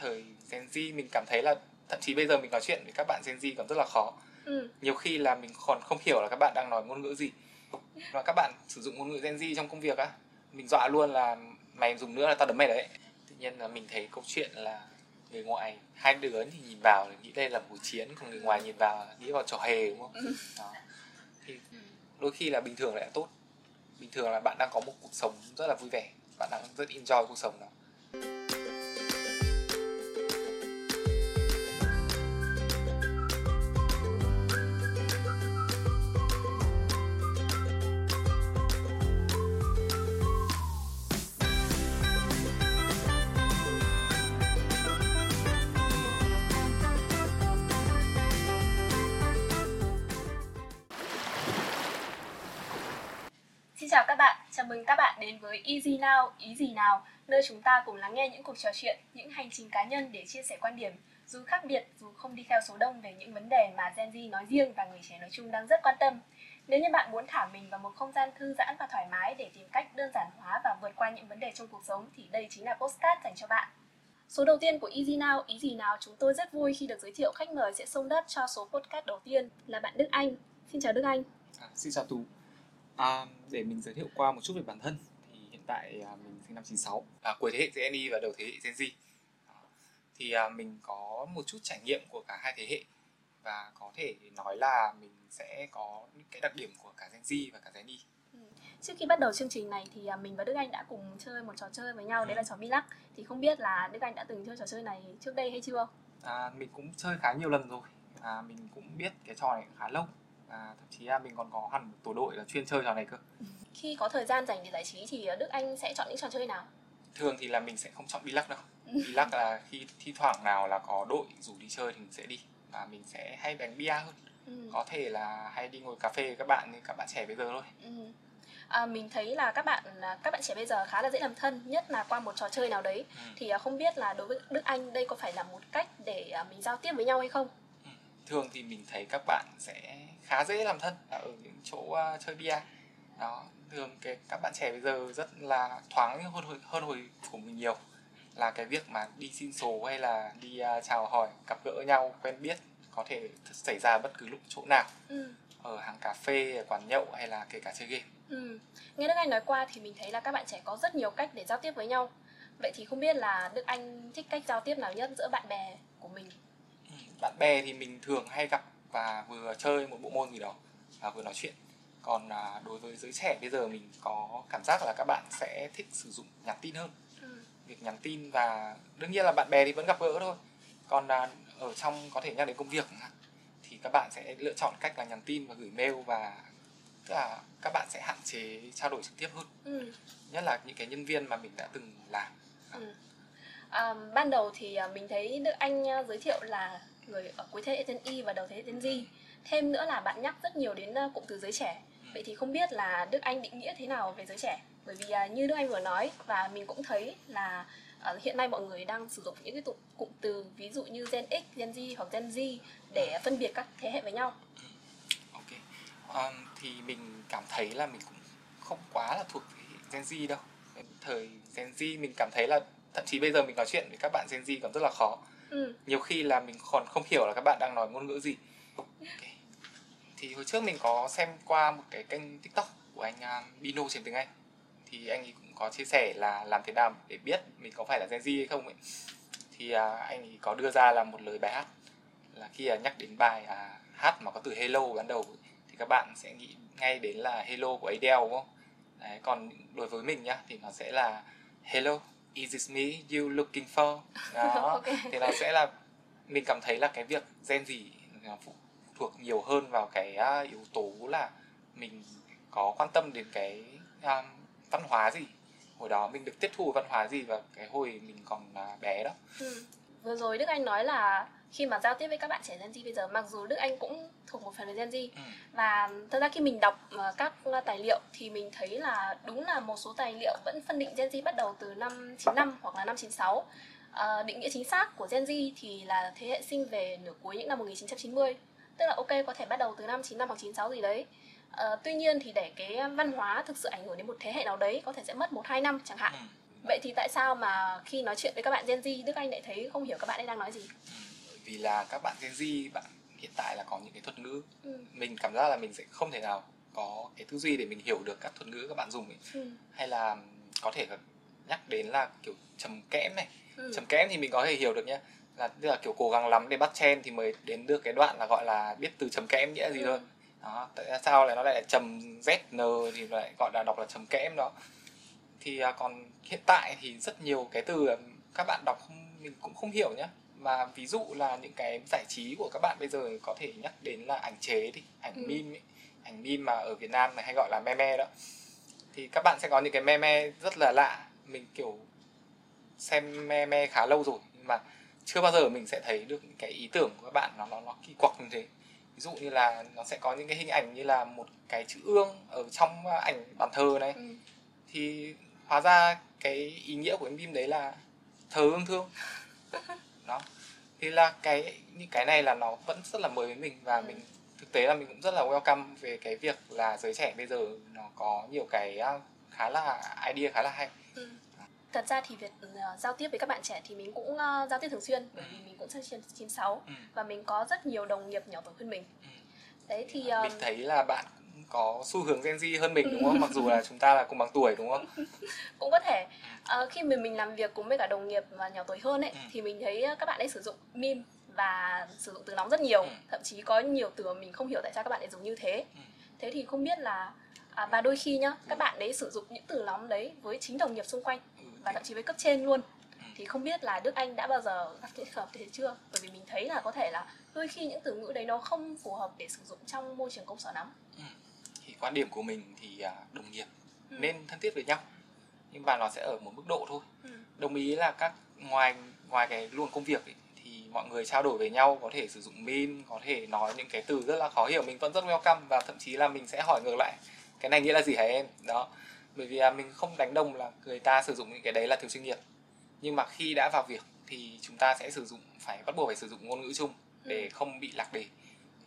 thời Gen Z mình cảm thấy là thậm chí bây giờ mình nói chuyện với các bạn Gen Z còn rất là khó. Ừ. nhiều khi là mình còn không hiểu là các bạn đang nói ngôn ngữ gì. Và các bạn sử dụng ngôn ngữ Gen Z trong công việc á mình dọa luôn là mày dùng nữa là tao đấm mày đấy. Tự nhiên là mình thấy câu chuyện là người ngoài hai đứa thì nhìn vào thì nghĩ đây là cuộc chiến còn người ngoài nhìn vào nghĩ vào trò hề đúng không? Đó. thì đôi khi là bình thường lại là tốt. Bình thường là bạn đang có một cuộc sống rất là vui vẻ bạn đang rất enjoy cuộc sống đó với Easy Now, ý gì nào, nơi chúng ta cùng lắng nghe những cuộc trò chuyện, những hành trình cá nhân để chia sẻ quan điểm, dù khác biệt, dù không đi theo số đông về những vấn đề mà Gen Z nói riêng và người trẻ nói chung đang rất quan tâm. Nếu như bạn muốn thả mình vào một không gian thư giãn và thoải mái để tìm cách đơn giản hóa và vượt qua những vấn đề trong cuộc sống thì đây chính là postcard dành cho bạn. Số đầu tiên của Easy Now, ý gì nào, chúng tôi rất vui khi được giới thiệu khách mời sẽ xông đất cho số podcast đầu tiên là bạn Đức Anh. Xin chào Đức Anh. À, xin chào Tú. À, để mình giới thiệu qua một chút về bản thân tại à, mình sinh năm 96 à, cuối thế hệ Gen Y và đầu thế hệ Gen Z. À, thì à, mình có một chút trải nghiệm của cả hai thế hệ và có thể nói là mình sẽ có những cái đặc điểm của cả Gen Z và cả Gen Y. Trước khi bắt đầu chương trình này thì à, mình và Đức Anh đã cùng chơi một trò chơi với nhau đấy là trò bi lắc thì không biết là Đức Anh đã từng chơi trò chơi này trước đây hay chưa? À, mình cũng chơi khá nhiều lần rồi. À, mình cũng biết cái trò này khá lâu. À, thậm chí là mình còn có hẳn một tổ đội là chuyên chơi trò này cơ. Khi có thời gian dành để giải trí thì à, Đức Anh sẽ chọn những trò chơi nào? Thường thì là mình sẽ không chọn bi lắc đâu. Bi lắc là khi thi thoảng nào là có đội rủ đi chơi thì mình sẽ đi và mình sẽ hay đánh bia hơn. Ừ. có thể là hay đi ngồi cà phê với các bạn như các bạn trẻ bây giờ thôi Ừ. À, mình thấy là các bạn à, các bạn trẻ bây giờ khá là dễ làm thân nhất là qua một trò chơi nào đấy Ừ. thì à, không biết là đối với Đức Anh đây có phải là một cách để à, mình giao tiếp với nhau hay không? thường thì mình thấy các bạn sẽ khá dễ làm thân ở những chỗ chơi bia đó thường cái các bạn trẻ bây giờ rất là thoáng hơn hồi hơn hồi của mình nhiều là cái việc mà đi xin số hay là đi à, chào hỏi gặp gỡ nhau quen biết có thể xảy ra bất cứ lúc chỗ nào Ừ. ở hàng cà phê ở quán nhậu hay là kể cả chơi game Ừ. Nghe Đức Anh nói qua thì mình thấy là các bạn trẻ có rất nhiều cách để giao tiếp với nhau. Vậy thì không biết là Đức Anh thích cách giao tiếp nào nhất giữa bạn bè của mình? Ừ, bạn bè thì mình thường hay gặp và vừa chơi một bộ môn gì đó và vừa nói chuyện còn à, đối với giới trẻ bây giờ mình có cảm giác là các bạn sẽ thích sử dụng nhắn tin hơn Ừ. việc nhắn tin và đương nhiên là bạn bè thì vẫn gặp gỡ thôi còn à, ở trong có thể nhắc đến công việc thì các bạn sẽ lựa chọn cách là nhắn tin và gửi mail và tức là các bạn sẽ hạn chế trao đổi trực tiếp hơn Ừ. nhất là những cái nhân viên mà mình đã từng làm Ừ. À, ban đầu thì à, mình thấy Đức Anh à, giới thiệu là người ở cuối thế hệ Gen Y và đầu thế hệ Gen Z. Thêm nữa là bạn nhắc rất nhiều đến à, cụm từ giới trẻ. Vậy thì không biết là Đức Anh định nghĩa thế nào về giới trẻ? Bởi vì à, như Đức Anh vừa nói và mình cũng thấy là à, hiện nay mọi người đang sử dụng những cái cụm từ ví dụ như Gen X, Gen Z hoặc Gen Z để phân biệt các thế hệ với nhau. Ok. Um, thì mình cảm thấy là mình cũng không quá là thuộc Gen Z đâu. Thời Gen Z mình cảm thấy là thậm chí bây giờ mình nói chuyện với các bạn Gen Z còn rất là khó. Ừ. Nhiều khi là mình còn không hiểu là các bạn đang nói ngôn ngữ gì. Ok. Thì hồi trước mình có xem qua một cái kênh TikTok của anh uh, Bino trên tiếng Anh. Thì anh ấy cũng có chia sẻ là làm thế nào để biết mình có phải là Gen Z hay không ấy. Thì uh, anh ấy có đưa ra là một lời bài hát là khi à, nhắc đến bài à, hát mà có từ hello ban đầu thì các bạn sẽ nghĩ ngay đến là hello của Adele đúng không? Đấy, còn đối với mình nhá thì nó sẽ là hello is this me you looking for đó Ok. thì nó sẽ là mình cảm thấy là cái việc gen gì nó phụ thuộc nhiều hơn vào cái à, yếu tố là mình có quan tâm đến cái à, văn hóa gì hồi đó mình được tiếp thu văn hóa gì và cái hồi mình còn à, bé đó Ừ. Vừa rồi Đức Anh nói là khi mà giao tiếp với các bạn trẻ Gen Z bây giờ mặc dù Đức Anh cũng thuộc một phần về Gen Z ừ. và thật ra khi mình đọc các tài liệu thì mình thấy là đúng là một số tài liệu vẫn phân định Gen Z bắt đầu từ năm 95 hoặc là năm 96 Ờ, định nghĩa chính xác của Gen Z thì là thế hệ sinh về nửa cuối những năm 1990 tức là ok có thể bắt đầu từ năm 95 hoặc 96 gì đấy Ờ, tuy nhiên thì để cái văn hóa thực sự ảnh hưởng đến một thế hệ nào đấy có thể sẽ mất một hai năm chẳng hạn Ừ. vậy thì tại sao mà khi nói chuyện với các bạn Gen Z Đức Anh lại thấy không hiểu các bạn ấy đang nói gì bởi vì là các bạn Gen Z bạn hiện tại là có những cái thuật ngữ ừ. mình cảm giác là mình sẽ không thể nào có cái tư duy để mình hiểu được các thuật ngữ các bạn dùng ấy. Ừ. hay là có thể nhắc đến là kiểu trầm kẽm này Ừ. trầm kẽm thì mình có thể hiểu được nhé là tức là kiểu cố gắng lắm để bắt chen thì mới đến được cái đoạn là gọi là biết từ trầm kẽm nghĩa gì Ừ. thôi đó tại sao lại nó lại trầm zn thì lại gọi là đọc là trầm kẽm đó thì à, còn hiện tại thì rất nhiều cái từ các bạn đọc không, mình cũng không hiểu nhé mà ví dụ là những cái giải trí của các bạn bây giờ có thể nhắc đến là ảnh chế đi ảnh Ừ. meme ấy. ảnh meme mà ở Việt Nam này hay gọi là meme đó thì các bạn sẽ có những cái meme rất là lạ mình kiểu xem meme khá lâu rồi nhưng mà chưa bao giờ mình sẽ thấy được những cái ý tưởng của các bạn nó nó nó kỳ quặc như thế ví dụ như là nó sẽ có những cái hình ảnh như là một cái chữ ương ở trong ảnh bàn thờ này Ừ. thì hóa ra cái ý nghĩa của cái meme đấy là thờ ương thương đó thì là cái những cái này là nó vẫn rất là mới với mình và Ừ. mình thực tế là mình cũng rất là welcome về cái việc là giới trẻ bây giờ nó có nhiều cái à, khá là idea khá là hay Ừ. Thật ra thì việc ờ, giao tiếp với các bạn trẻ thì mình cũng ờ, giao tiếp thường xuyên bởi vì mình cũng sinh viên 96 ừ. và mình có rất nhiều đồng nghiệp nhỏ tuổi hơn mình. Ừ. Đấy thì ờ, mình thấy là bạn có xu hướng Gen Z hơn mình đúng không mặc dù là chúng ta là cùng bằng tuổi đúng không cũng có thể ờ, khi mình mình làm việc cùng với cả đồng nghiệp mà nhỏ tuổi hơn ấy Ừ. thì mình thấy các bạn ấy sử dụng meme và sử dụng từ nóng rất nhiều Ừ. thậm chí có nhiều từ mình không hiểu tại sao các bạn lại dùng như thế Ừ. thế thì không biết là à, và đôi khi nhá các bạn đấy sử dụng những từ nóng đấy với chính đồng nghiệp xung quanh ừ, và thậm chí với cấp trên luôn. Ừ. thì không biết là Đức Anh đã bao giờ gặp trường hợp thế chưa? Bởi vì mình thấy là có thể là đôi khi những từ ngữ đấy nó không phù hợp để sử dụng trong môi trường công sở lắm. Thì quan điểm của mình thì à, đồng nghiệp Ừ. nên thân thiết với nhau. Nhưng mà nó sẽ ở một mức độ thôi. Ừ. đồng ý là các ngoài ngoài cái luồng công việc ấy, thì mọi người trao đổi với nhau có thể sử dụng meme có thể nói những cái từ rất là khó hiểu mình vẫn rất welcome và thậm chí là mình sẽ hỏi ngược lại. Cái này nghĩa là gì hả em? Đó bởi vì mình không đánh đồng là người ta sử dụng những cái đấy là thiếu chuyên nghiệp. Nhưng mà khi đã vào việc thì chúng ta sẽ sử dụng phải bắt buộc phải sử dụng ngôn ngữ chung để Ừ. không bị lạc đề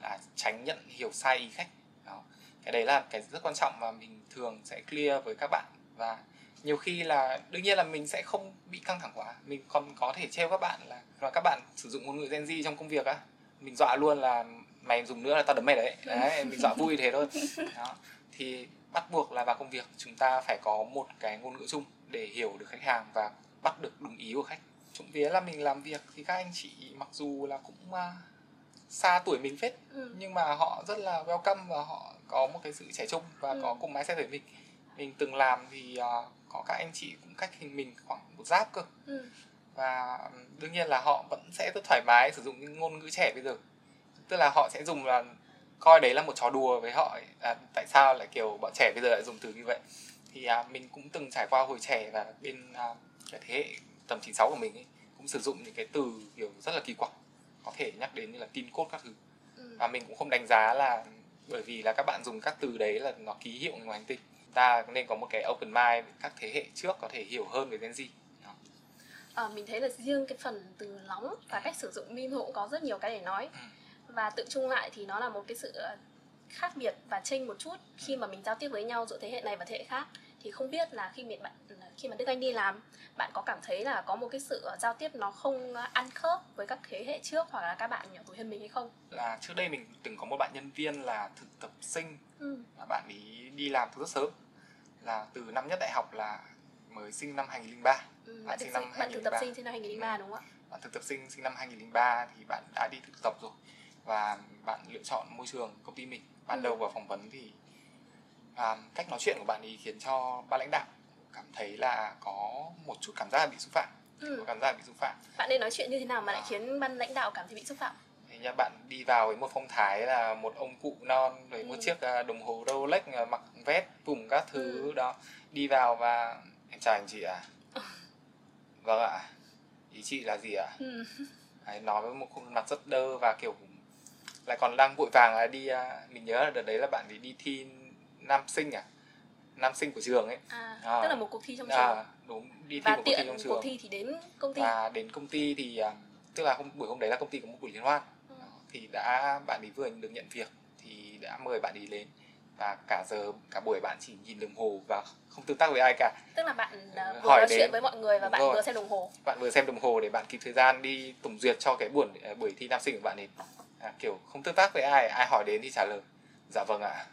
là tránh nhận hiểu sai ý khách. Đó. Cái đấy là cái rất quan trọng mà mình thường sẽ clear với các bạn. Và nhiều khi là đương nhiên là mình sẽ không bị căng thẳng quá. Mình còn có thể trêu các bạn là là các bạn sử dụng ngôn ngữ Gen Z trong công việc á mình dọa luôn là mày dùng nữa là tao đấm mày đấy. Đấy mình dọa vui thế thôi. Đó. Thì bắt buộc là vào công việc chúng ta phải có một cái ngôn ngữ chung để hiểu được khách hàng và bắt được đúng ý của khách trộm vía là mình làm việc thì các anh chị mặc dù là cũng à, xa tuổi mình phết Ừ. nhưng mà họ rất là welcome và họ có một cái sự trẻ trung và Ừ. có cùng mindset với mình mình từng làm thì à, có các anh chị cũng cách hình mình khoảng một giáp cơ Ừ. và đương nhiên là họ vẫn sẽ rất thoải mái sử dụng những ngôn ngữ trẻ bây giờ tức là họ sẽ dùng là coi đấy là một trò đùa với họ ấy. À, tại sao lại kiểu bọn trẻ bây giờ lại dùng từ như vậy? Thì à, mình cũng từng trải qua hồi trẻ và bên à, cái thế hệ tầm 96 của mình ấy, cũng sử dụng những cái từ kiểu rất là kỳ quặc có thể nhắc đến như là tin cốt các thứ. Ừ. và mình cũng không đánh giá là bởi vì là các bạn dùng các từ đấy là nó ký hiệu ngoài hành tinh. Ta nên có một cái open mind các thế hệ trước có thể hiểu hơn về Gen Z. Ờ, mình thấy là riêng cái phần từ nóng và cách sử dụng meme cũng có rất nhiều cái để nói và tự chung lại thì nó là một cái sự ờ, khác biệt và chênh một chút khi mà mình giao tiếp với nhau giữa thế hệ này và thế hệ khác thì không biết là khi mà bạn khi mà Đức Anh đi làm bạn có cảm thấy là có một cái sự ờ, giao tiếp nó không ờ, ăn khớp với các thế hệ trước hoặc là các bạn nhỏ tuổi hơn mình hay không? là trước đây mình từng có một bạn nhân viên là thực tập sinh Ừ. bạn ấy đi làm từ rất sớm là từ năm nhất đại học là mới sinh năm 2003 Ừ. Bạn Bạn, sinh năm bạn thực tập 2003. sinh sinh năm 2003 đúng không ạ? bạn thực tập sinh sinh năm 2003 thì bạn đã đi thực tập rồi và bạn lựa chọn môi trường công ty mình ban Ừ. đầu vào phỏng vấn thì à, cách nói chuyện của bạn ấy khiến cho ban lãnh đạo cảm thấy là có một chút cảm giác bị xúc phạm có Ừ. cảm giác bị xúc phạm Bạn nên nói chuyện như thế nào mà lại À. khiến ban lãnh đạo cảm thấy bị xúc phạm? Nha bạn đi vào với một phong thái là một ông cụ non với một Ừ. chiếc à, đồng hồ Rolex à, mặc vest vùng các thứ Ừ. đó đi vào và em chào anh chị ạ vâng ạ ý chị là gì ạ Ừ. Đấy, nói với một khuôn mặt rất đơ và kiểu lại còn đang vội vàng là đi à, mình nhớ là đợt đấy là bạn ấy đi thi nam sinh à nam sinh của trường ấy À, À. tức là một cuộc thi trong trường. à, đúng đi thi và một cuộc thi trong cuộc trường thi thì đến công ty. và đến công ty thì à, tức là hôm buổi hôm đấy là công ty có một buổi liên hoan Ừ. Thì đã bạn ấy vừa được nhận việc thì đã mời bạn ấy đến và cả giờ cả buổi bạn chỉ nhìn đồng hồ và không tương tác với ai cả tức là bạn vừa Hỏi nói đến- chuyện với mọi người và bạn rồi. vừa xem đồng hồ bạn vừa xem đồng hồ để bạn kịp thời gian đi tổng duyệt cho cái buổi buổi thi nam sinh của bạn ấy à, kiểu không tương tác với ai ai hỏi đến thì trả lời. Dạ vâng ạ.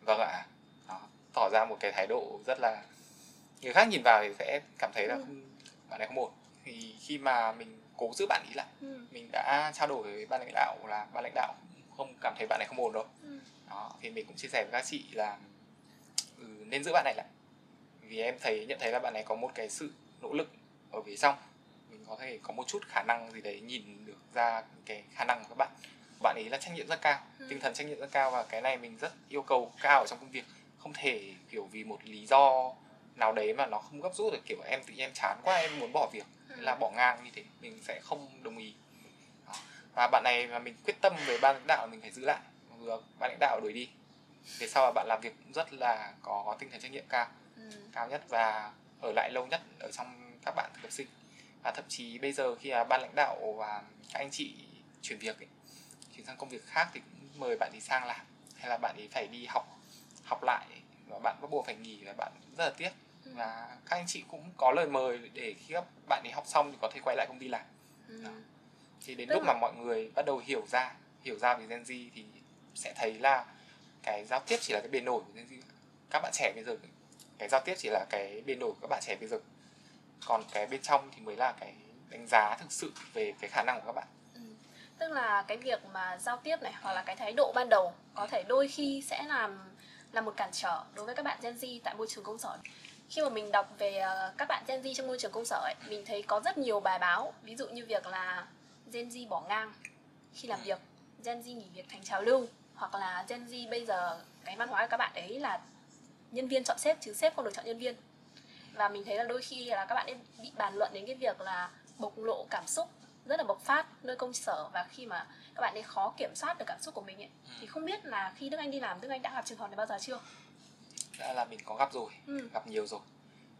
Vâng ạ. Đó, tỏ ra một cái thái độ rất là người khác nhìn vào thì sẽ cảm thấy là Ừ. không, bạn này không ổn. Thì khi mà mình cố giữ bạn ý lại ừ. mình đã trao đổi với ban lãnh đạo là ban lãnh đạo không cảm thấy bạn này không ổn đâu. Ừ. đó thì mình cũng chia sẻ với các chị là ừ, nên giữ bạn này lại. Vì em thấy nhận thấy là bạn này có một cái sự nỗ lực ở phía trong mình có thể có một chút khả năng gì đấy nhìn được ra cái khả năng của các bạn bạn ấy là trách nhiệm rất cao Ừ. tinh thần trách nhiệm rất cao và cái này mình rất yêu cầu cao ở trong công việc không thể kiểu vì một lý do nào đấy mà nó không gấp rút được kiểu em tự nhiên em chán quá em muốn bỏ việc Ừ. là bỏ ngang như thế mình sẽ không đồng ý Đó. và bạn này mà mình quyết tâm với ban lãnh đạo mình phải giữ lại vừa ban lãnh đạo đuổi đi về sau là bạn làm việc cũng rất là có tinh thần trách nhiệm cao Ừ. cao nhất và ở lại lâu nhất ở trong các bạn thực tập sinh và thậm chí bây giờ khi là ban lãnh đạo và các anh chị chuyển việc ấy, chuyển sang công việc khác thì cũng mời bạn ấy sang làm hay là bạn ấy phải đi học học lại và bạn bắt buộc phải nghỉ và bạn rất là tiếc Ừ. và các anh chị cũng có lời mời để khi các bạn ấy học xong thì có thể quay lại công ty làm Ừ. Đó. thì đến Tức lúc là- mà mọi người bắt đầu hiểu ra hiểu ra về Gen Z thì sẽ thấy là cái giao tiếp chỉ là cái bề nổi của Gen Z các bạn trẻ bây giờ cái giao tiếp chỉ là cái bề nổi của các bạn trẻ bây giờ còn cái bên trong thì mới là cái đánh giá thực sự về cái khả năng của các bạn. Tức là cái việc mà giao tiếp này hoặc là cái thái độ ban đầu có thể đôi khi sẽ làm là một cản trở đối với các bạn Gen Z tại môi trường công sở. Khi mà mình đọc về ờ, các bạn Gen Z trong môi trường công sở ấy, mình thấy có rất nhiều bài báo, ví dụ như việc là Gen Z bỏ ngang khi làm việc, Gen Z nghỉ việc thành trào lưu hoặc là Gen Z bây giờ cái văn hóa của các bạn ấy là nhân viên chọn sếp chứ sếp không được chọn nhân viên. Và mình thấy là đôi khi là các bạn ấy bị bàn luận đến cái việc là bộc lộ cảm xúc rất là bộc phát nơi công sở và khi mà các bạn ấy khó kiểm soát được cảm xúc của mình ấy thì không biết là khi Đức Anh đi làm Đức Anh đã gặp trường hợp này bao giờ chưa? đã là mình có gặp rồi Ừ. gặp nhiều rồi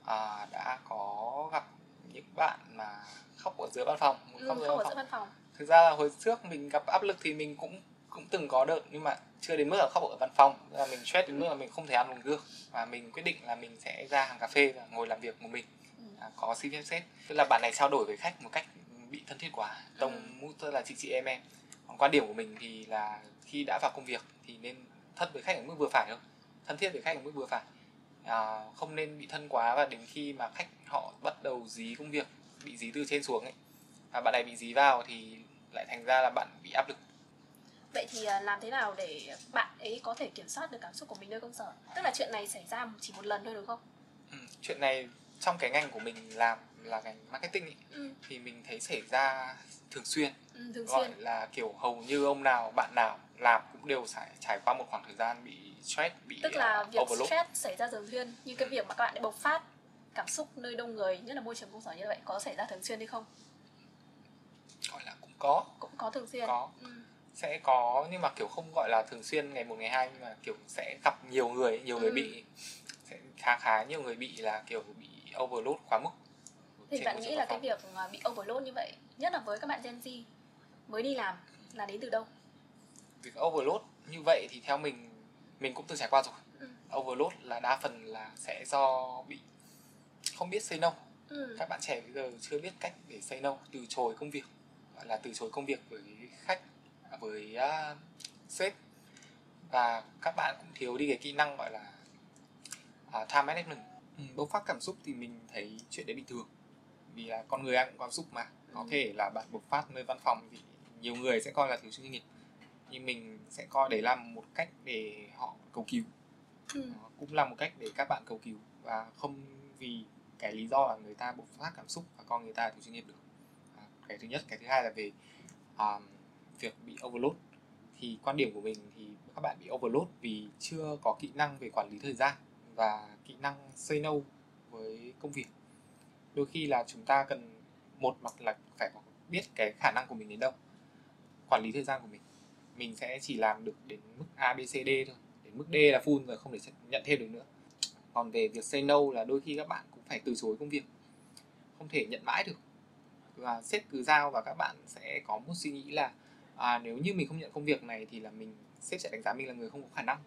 à, đã có gặp những bạn mà khóc ở giữa văn phòng Ừ, khóc không văn ở giữa văn phòng. thực ra là hồi trước mình gặp áp lực thì mình cũng cũng từng có đợt nhưng mà chưa đến mức là khóc ở văn phòng là mình stress đến mức là mình không thể ăn uống được và mình quyết định là mình sẽ ra hàng cà phê và ngồi làm việc một mình Ừ. à, có xin phép sếp tức là bạn này trao đổi với khách một cách bị thân thiết quá Ừ. tông tức là chị chị em em còn quan điểm của mình thì là khi đã vào công việc thì nên thân với khách ở mức vừa phải thôi thân thiết với khách ở mức vừa phải à, không nên bị thân quá và đến khi mà khách họ bắt đầu dí công việc bị dí từ trên xuống ấy và bạn này bị dí vào thì lại thành ra là bạn bị áp lực Vậy thì à, làm thế nào để bạn ấy có thể kiểm soát được cảm xúc của mình nơi công sở? Tức là chuyện này xảy ra chỉ một lần thôi đúng không? ừ, chuyện này trong cái ngành của mình làm là ngành marketing ấy, Ừ, thì mình thấy xảy ra thường xuyên ừ thường gọi xuyên. là kiểu hầu như ông nào bạn nào làm cũng đều phải trải qua một khoảng thời gian bị stress bị Tức là uh, việc overload stress xảy ra thường xuyên như cái việc mà các bạn bộc phát cảm xúc nơi đông người nhất là môi trường công sở như vậy có xảy ra thường xuyên hay không? gọi là cũng có Cũng có thường xuyên. Có. Ừ. sẽ có nhưng mà kiểu không gọi là thường xuyên ngày một ngày hai nhưng mà kiểu sẽ gặp nhiều người nhiều người Ừ. bị sẽ khá khá nhiều người bị là kiểu bị overload quá mức Thì bạn nghĩ là cái việc bị overload như vậy nhất là với các bạn Gen Z mới đi làm là đến từ đâu? việc overload như vậy thì theo mình mình cũng từng trải qua rồi Ừ. overload là đa phần là sẽ do bị không biết say no Ừ. các bạn trẻ bây giờ chưa biết cách để say no từ chối công việc gọi là từ chối công việc với khách với uh, sếp và các bạn cũng thiếu đi cái kỹ năng gọi là uh, time management ừ, bộc phát cảm xúc thì mình thấy chuyện đấy bình thường vì là con người ai cũng có xúc mà. Có Ừ. thể là bạn bộc phát nơi văn phòng thì nhiều người sẽ coi là thiếu chuyên nghiệp. Nhưng mình sẽ coi đấy là một cách để họ cầu cứu. Ừ. cũng là một cách để các bạn cầu cứu. Và không vì cái lý do là người ta bộc phát cảm xúc và con người ta thiếu chuyên nghiệp được. À, cái thứ nhất. Cái thứ hai là về um, việc bị overload. Thì quan điểm của mình thì các bạn bị overload vì chưa có kỹ năng về quản lý thời gian và kỹ năng say no với công việc đôi khi là chúng ta cần một mặt là phải biết cái khả năng của mình đến đâu quản lý thời gian của mình. Mình sẽ chỉ làm được đến mức A B C D thôi. Đến mức D là full rồi không thể nhận thêm được nữa. Còn về việc say no là đôi khi các bạn cũng phải từ chối công việc. Không thể nhận mãi được. Và sếp cứ giao và các bạn sẽ có một suy nghĩ là à, nếu như mình không nhận công việc này thì là mình sếp sẽ đánh giá mình là người không có khả năng.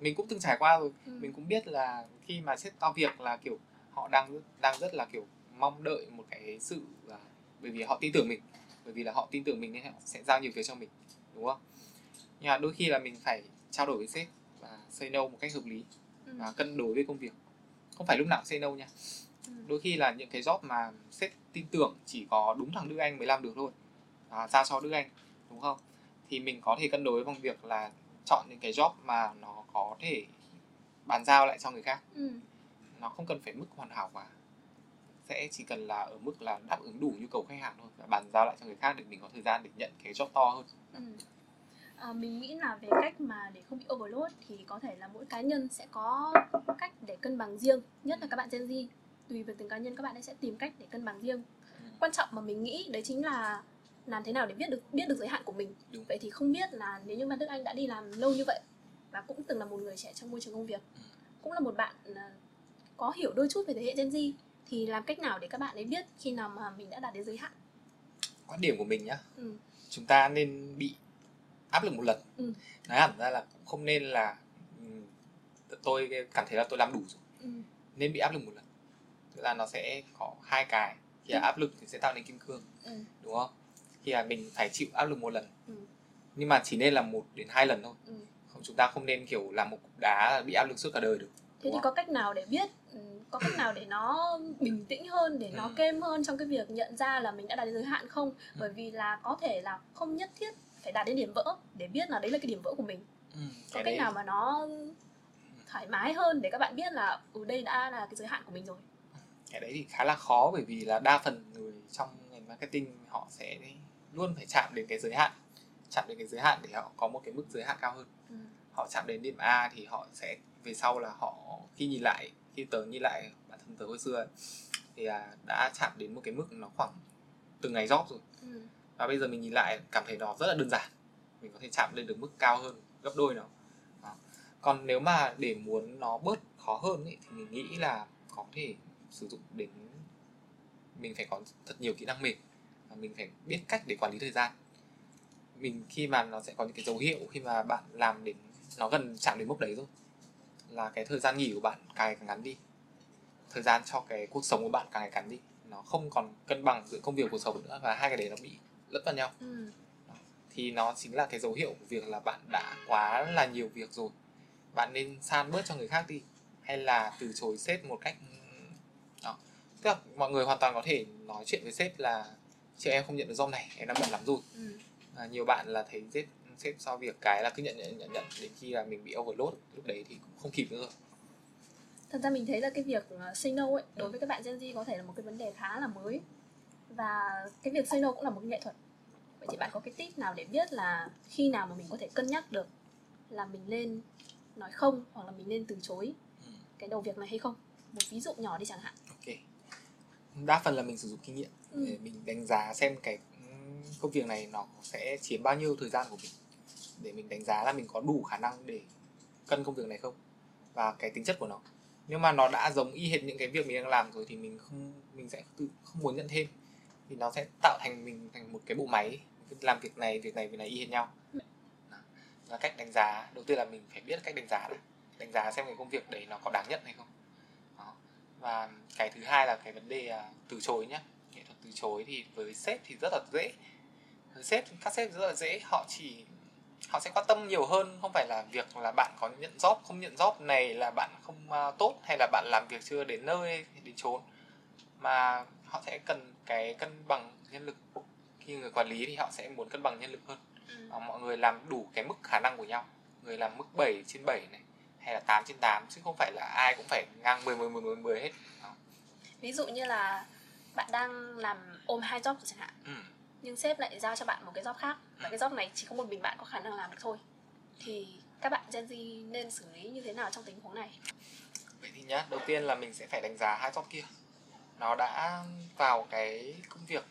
Mình cũng từng trải qua rồi. Ừ. mình cũng biết là khi mà sếp giao việc là kiểu họ đang đang rất là kiểu mong đợi một cái sự là bởi vì họ tin tưởng mình bởi vì là họ tin tưởng mình nên họ sẽ giao nhiều việc cho mình đúng không nhưng mà đôi khi là mình phải trao đổi với sếp và say no một cách hợp lý Ừ. và cân đối với công việc không phải lúc nào cũng say no nha Ừ. đôi khi là những cái job mà sếp tin tưởng chỉ có đúng thằng Đức Anh mới làm được thôi à, giao cho Đức Anh đúng không thì mình có thể cân đối bằng việc là chọn những cái job mà nó có thể bàn giao lại cho người khác Ừ. nó không cần phải mức hoàn hảo quá sẽ chỉ cần là ở mức là đáp ứng đủ nhu cầu khách hàng thôi và bàn giao lại cho người khác để mình có thời gian để nhận cái job to hơn Ừ. À, mình nghĩ là về cách mà để không bị overload thì có thể là mỗi cá nhân sẽ có cách để cân bằng riêng nhất là các bạn Gen Z tùy về từng cá nhân các bạn ấy sẽ tìm cách để cân bằng riêng quan trọng mà mình nghĩ đấy chính là làm thế nào để biết được biết được giới hạn của mình Đúng. vậy thì không biết là nếu như Văn Đức Anh đã đi làm lâu như vậy và cũng từng là một người trẻ trong môi trường công việc Ừ. cũng là một bạn à, có hiểu đôi chút về thế hệ Gen Z thì làm cách nào để các bạn ấy biết khi nào mà mình đã đạt đến giới hạn quan điểm của mình nhá ừ. chúng ta nên bị áp lực một lần Ừ. nói hẳn ra là cũng không nên là ừm, tôi cảm thấy là tôi làm đủ rồi Ừ. nên bị áp lực một lần tức là nó sẽ có hai cái khi là áp lực thì sẽ tạo nên kim cương Ừ. đúng không khi là mình phải chịu áp lực một lần Ừ. nhưng mà chỉ nên là một đến hai lần thôi Ừ. không chúng ta không nên kiểu làm một cục đá bị áp lực suốt cả đời được thế thì có cách nào để biết ừ, có cách nào để nó bình tĩnh hơn để nó Ừ. kêm hơn trong cái việc nhận ra là mình đã đạt đến giới hạn không Ừ. bởi vì là có thể là không nhất thiết phải đạt đến điểm vỡ để biết là đấy là cái điểm vỡ của mình ừ, có cái cách đấy nào mà nó thoải mái hơn để các bạn biết là ừ đây đã là cái giới hạn của mình rồi cái đấy thì khá là khó bởi vì là đa phần người trong ngành marketing họ sẽ luôn phải chạm đến cái giới hạn chạm đến cái giới hạn để họ có một cái mức giới hạn cao hơn ừ. họ chạm đến điểm A thì họ sẽ về sau là họ khi nhìn lại khi tớ nhìn lại bản thân tớ hồi xưa ấy, thì là đã chạm đến một cái mức nó khoảng từng ngày job rồi. Ừ. và bây giờ mình nhìn lại cảm thấy nó rất là đơn giản. Mình có thể chạm lên được mức cao hơn gấp đôi nó. Đó. còn nếu mà để muốn nó bớt khó hơn ấy, thì mình nghĩ là có thể sử dụng đến mình phải có thật nhiều kỹ năng mềm. Và mình phải biết cách để quản lý thời gian. Mình khi mà nó sẽ có những cái dấu hiệu khi mà bạn làm đến nó gần chạm đến mức đấy rồi là cái thời gian nghỉ của bạn càng ngày càng ngắn đi. Thời gian cho cái cuộc sống của bạn càng ngày càng đi. Nó không còn cân bằng giữa công việc cuộc sống nữa và hai cái đấy nó bị lẫn vào nhau. Ừ. thì nó chính là cái dấu hiệu của việc là bạn đã quá là nhiều việc rồi. Bạn nên san bớt cho người khác đi hay là từ chối sếp một cách đó. Tức là mọi người hoàn toàn có thể nói chuyện với sếp là chị em không nhận được job này em đang bận lắm rồi. Ừ. à, nhiều bạn là thấy sếp sếp giao việc cái là cứ nhận nhận nhận nhận đến khi là mình bị overload lúc đấy thì cũng không kịp nữa rồi. Thật ra mình thấy là cái việc uh, say no ấy đối với các bạn Gen Z có thể là một cái vấn đề khá là mới. Và cái việc say no cũng là một cái nghệ thuật. Vậy thì bạn có cái tip nào để biết là khi nào mà mình có thể cân nhắc được là mình nên nói không hoặc là mình nên từ chối Ừ. cái đầu việc này hay không? Một ví dụ nhỏ đi chẳng hạn. Ok. Đa phần là mình sử dụng kinh nghiệm Ừ. để mình đánh giá xem cái ừm, công việc này nó sẽ chiếm bao nhiêu thời gian của mình để mình đánh giá là mình có đủ khả năng để cân công việc này không? Và cái tính chất của nó. Nếu mà nó đã giống y hệt những cái việc mình đang làm rồi thì mình không, mình sẽ tự, không muốn nhận thêm. Thì nó sẽ tạo thành mình thành một cái bộ máy, làm việc này việc này việc này y hệt nhau. Là cách đánh giá, đầu tiên là mình phải biết cách đánh giá đã. Đánh giá xem cái công việc đấy nó có đáng nhận hay không. Đó. và cái thứ hai là cái vấn đề à, từ chối nhé. nghệ thuật từ chối thì với sếp thì rất là dễ. Với sếp, các sếp rất là dễ. Họ chỉ họ sẽ quan tâm nhiều hơn không phải là việc là bạn có nhận job không nhận job này là bạn không à, tốt hay là bạn làm việc chưa đến nơi đến chốn mà họ sẽ cần cái cân bằng nhân lực khi người quản lý thì họ sẽ muốn cân bằng nhân lực hơn ừ. Mọi người làm đủ cái mức khả năng của nhau người làm mức 7 trên 7 này hay là 8 trên 8 chứ không phải là ai cũng phải ngang 10 10 10 10, 10 hết Đó. ví dụ như là bạn đang làm ôm hai job chẳng hạn Ừ. nhưng sếp lại giao cho bạn một cái job khác. Và cái job này chỉ có một mình bạn có khả năng làm được thôi. Thì các bạn Gen Z nên xử lý như thế nào trong tình huống này? Vậy thì nhá, đầu tiên là mình sẽ phải đánh giá hai job kia. Nó đã vào cái công việc,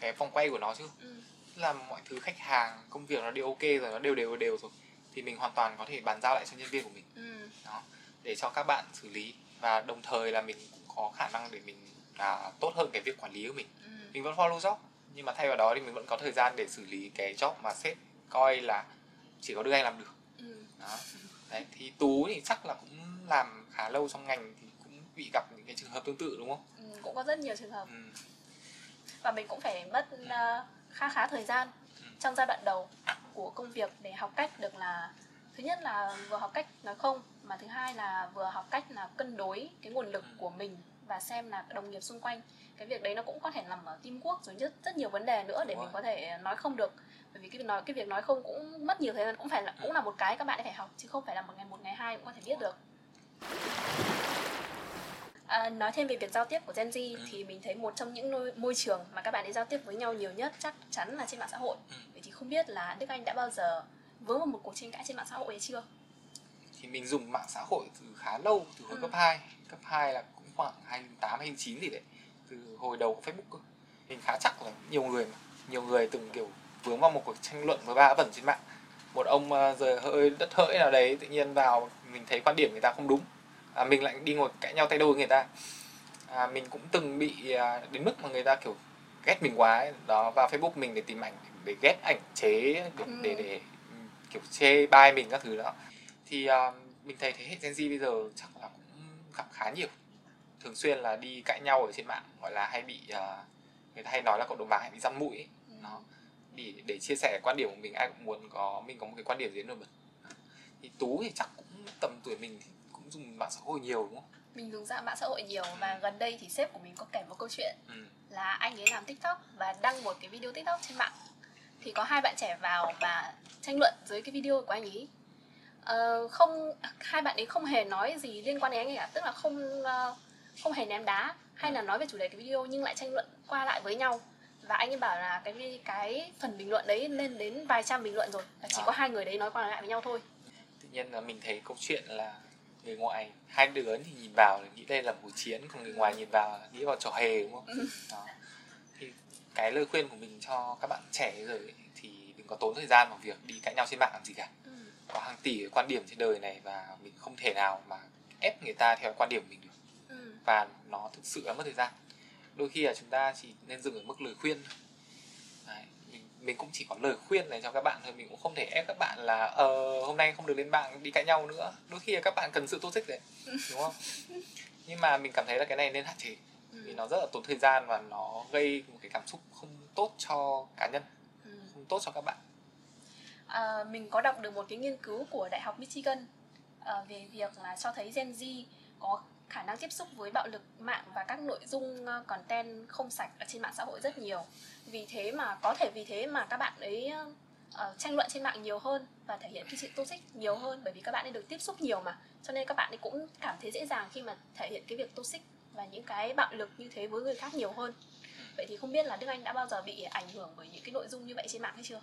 cái vòng quay của nó chưa? Ừ. Là mọi thứ khách hàng, công việc nó đều ok rồi, nó đều đều đều rồi. Thì mình hoàn toàn có thể bàn giao lại cho nhân viên của mình. Ừ. đó, Để cho các bạn xử lý. Và đồng thời là mình cũng có khả năng để mình à, tốt hơn cái việc quản lý của mình. Ừ. Mình vẫn follow job Nhưng mà thay vào đó thì mình vẫn có thời gian để xử lý cái job mà sếp coi là chỉ có Đức Anh làm được Ừ. đó. đấy thì tú thì chắc là cũng làm khá lâu trong ngành thì cũng bị gặp những cái trường hợp tương tự đúng không ừ, cũng có rất nhiều trường hợp ừ. và mình cũng phải mất uh, khá khá thời gian Ừ. trong giai đoạn đầu của công việc để học cách được là thứ nhất là vừa học cách nói không mà thứ hai là vừa học cách là cân đối cái nguồn lực Ừ. của mình và xem là đồng nghiệp xung quanh cái việc đấy nó cũng có thể nằm ở teamwork rồi rất rất nhiều vấn đề nữa để Đúng mình có thể nói không được bởi vì cái việc nói cái việc nói không cũng mất nhiều thời gian cũng phải là cũng là một cái các bạn phải học chứ không phải là một ngày một ngày hai cũng có thể biết được À, nói thêm về việc giao tiếp của Gen Z Ừ. thì mình thấy một trong những nôi- môi trường mà các bạn ấy giao tiếp với nhau nhiều nhất chắc chắn là trên mạng xã hội. Ừ. Vậy thì không biết là Đức Anh đã bao giờ vướng vào một cuộc tranh cãi trên mạng xã hội hay chưa? thì mình dùng mạng xã hội từ khá lâu từ hồi Ừ. cấp 2 cấp 2 là khoảng 2008 2009 gì đấy từ hồi đầu của Facebook mình khá chắc là nhiều người mà nhiều người từng kiểu vướng vào một cuộc tranh luận với ba vẩn trên mạng. Một ông giờ hơi đất hỡi nào đấy tự nhiên vào mình thấy quan điểm người ta không đúng. À, mình lại đi ngồi cãi nhau tay đôi với người ta. À, mình cũng từng bị à, đến mức mà người ta kiểu ghét mình quá ấy. đó vào Facebook mình để tìm ảnh để ghét ảnh chế để Ừ. để, để kiểu chê bai mình các thứ đó. Thì à, mình thấy thế hệ Gen Z bây giờ chắc là cũng gặp khá nhiều thường xuyên là đi cãi nhau ở trên mạng gọi là hay bị à, người ta hay nói là cộng đồng mạng hay bị răn mũi ấy. Đó. để để chia sẻ quan điểm của mình ai cũng muốn có mình có một cái quan điểm gì nổi bật. Thì tú thì chắc cũng tầm tuổi mình thì cũng dùng mạng xã hội nhiều đúng không? Mình dùng dạng mạng xã hội nhiều và gần đây thì sếp của mình có kể một câu chuyện ừ. là anh ấy làm TikTok và đăng một cái video TikTok trên mạng. Thì có hai bạn trẻ vào và tranh luận dưới cái video của anh ấy. Ờ, không hai bạn ấy không hề nói gì liên quan đến anh ấy cả tức là không ờ, không hề ném đá hay là nói về chủ đề cái video nhưng lại tranh luận qua lại với nhau và anh ấy bảo là cái cái phần bình luận đấy lên đến vài trăm bình luận rồi và chỉ À. có hai người đấy nói qua lại với nhau thôi tự nhiên là mình thấy câu chuyện là người ngoài hai đứa thì nhìn vào thì nghĩ đây là một chiến còn người ngoài nhìn vào là nghĩ vào trò hề đúng không Ừ. đó thì cái lời khuyên của mình cho các bạn trẻ ấy, thì đừng có tốn thời gian vào việc đi cãi nhau trên mạng làm gì cả ừ. có hàng tỷ quan điểm trên đời này và mình không thể nào mà ép người ta theo quan điểm của mình. Và nó thực sự là mất thời gian đôi khi là chúng ta chỉ nên dừng ở mức lời khuyên thôi. Đấy, mình, mình cũng chỉ có lời khuyên này cho các bạn thôi mình cũng không thể ép các bạn là ờ hôm nay không được lên mạng đi cãi nhau nữa đôi khi là các bạn cần sự tô xích đấy đúng không nhưng mà mình cảm thấy là cái này nên hạn chế vì Ừ. nó rất là tốn thời gian và nó gây một cái cảm xúc không tốt cho cá nhân Ừ. không tốt cho các bạn À, mình có đọc được một cái nghiên cứu của Đại học Michigan à, về việc là cho thấy Gen Z có khả năng tiếp xúc với bạo lực mạng và các nội dung ờ, content không sạch ở trên mạng xã hội rất nhiều. Vì thế mà có thể vì thế mà các bạn ấy ờ, tranh luận trên mạng nhiều hơn và thể hiện cái sự toxic nhiều hơn bởi vì các bạn ấy được tiếp xúc nhiều mà. Cho nên các bạn ấy cũng cảm thấy dễ dàng khi mà thể hiện cái việc toxic và những cái bạo lực như thế với người khác nhiều hơn. Vậy thì không biết là Đức Anh đã bao giờ bị ảnh hưởng bởi những cái nội dung như vậy trên mạng hay chưa?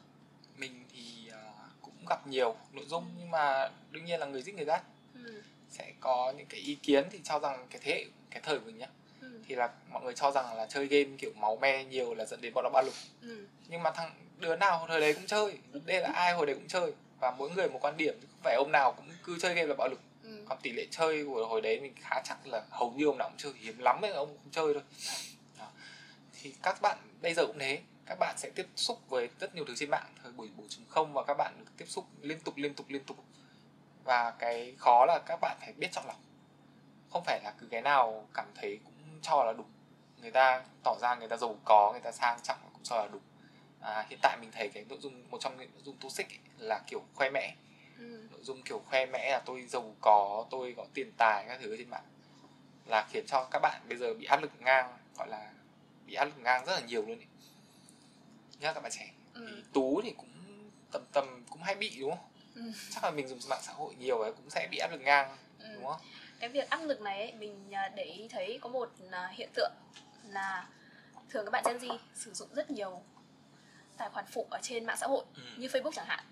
mình thì ờ, cũng gặp nhiều nội dung nhưng mà đương nhiên là người giết người gắt Ừ. sẽ có những cái ý kiến thì cho rằng cái thế hệ cái thời mình nhá Ừ. thì là mọi người cho rằng là chơi game kiểu máu me nhiều là dẫn đến bọn nó bạo lực Ừ. nhưng mà thằng đứa nào thời đấy cũng chơi đây là ai hồi đấy cũng chơi và mỗi người một quan điểm chứ không phải ông nào cũng cứ chơi game là bạo lực Ừ. còn tỷ lệ chơi của hồi đấy mình khá chắc là hầu như ông nào cũng chơi hiếm lắm là ông không chơi thôi Đó. thì các bạn bây giờ cũng thế các bạn sẽ tiếp xúc với rất nhiều thứ trên mạng thời buổi 4.0 và các bạn được tiếp xúc liên tục liên tục liên tục và cái khó là các bạn phải biết chọn lọc không phải là cứ cái nào cảm thấy cũng cho là đúng người ta tỏ ra người ta giàu có người ta sang trọng cũng cho là đúng à, hiện tại mình thấy cái nội dung một trong những nội dung toxic ấy là kiểu khoe mẽ Ừ. nội dung kiểu khoe mẽ là tôi giàu có tôi có tiền tài các thứ trên mạng là khiến cho các bạn bây giờ bị áp lực ngang gọi là bị áp lực ngang rất là nhiều luôn ấy. là các bạn trẻ Ừ. thì tú thì cũng tầm tầm cũng hay bị đúng không Ừ. chắc là mình dùng mạng xã hội nhiều ấy cũng sẽ bị áp lực ngang Ừ. đúng không cái việc áp lực này ấy, mình à, để ý thấy có một à, hiện tượng là thường các bạn Gen Z sử dụng rất nhiều tài khoản phụ ở trên mạng xã hội ừ. như Facebook chẳng hạn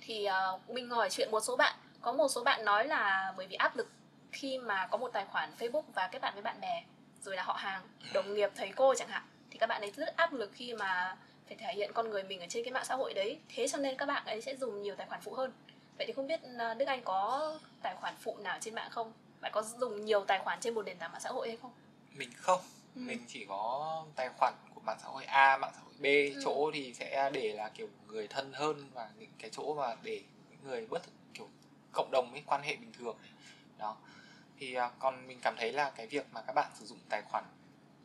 thì à, mình hỏi chuyện một số bạn có một số bạn nói là bởi vì áp lực khi mà có một tài khoản Facebook và kết bạn với bạn bè rồi là họ hàng đồng nghiệp thầy cô chẳng hạn thì các bạn ấy rất áp lực khi mà phải thể hiện con người mình ở trên cái mạng xã hội đấy. Thế cho nên các bạn ấy sẽ dùng nhiều tài khoản phụ hơn. Vậy thì không biết à, Đức Anh có tài khoản phụ nào trên mạng không? Bạn có dùng nhiều tài khoản trên một nền tảng mạng xã hội hay không? Mình không. Ừ. mình chỉ có tài khoản của mạng xã hội A mạng xã hội B. Ừ. chỗ thì sẽ để là kiểu người thân hơn và những cái chỗ mà để những người bớt kiểu cộng đồng ấy quan hệ bình thường đó. Thì uh, còn mình cảm thấy là cái việc mà các bạn sử dụng tài khoản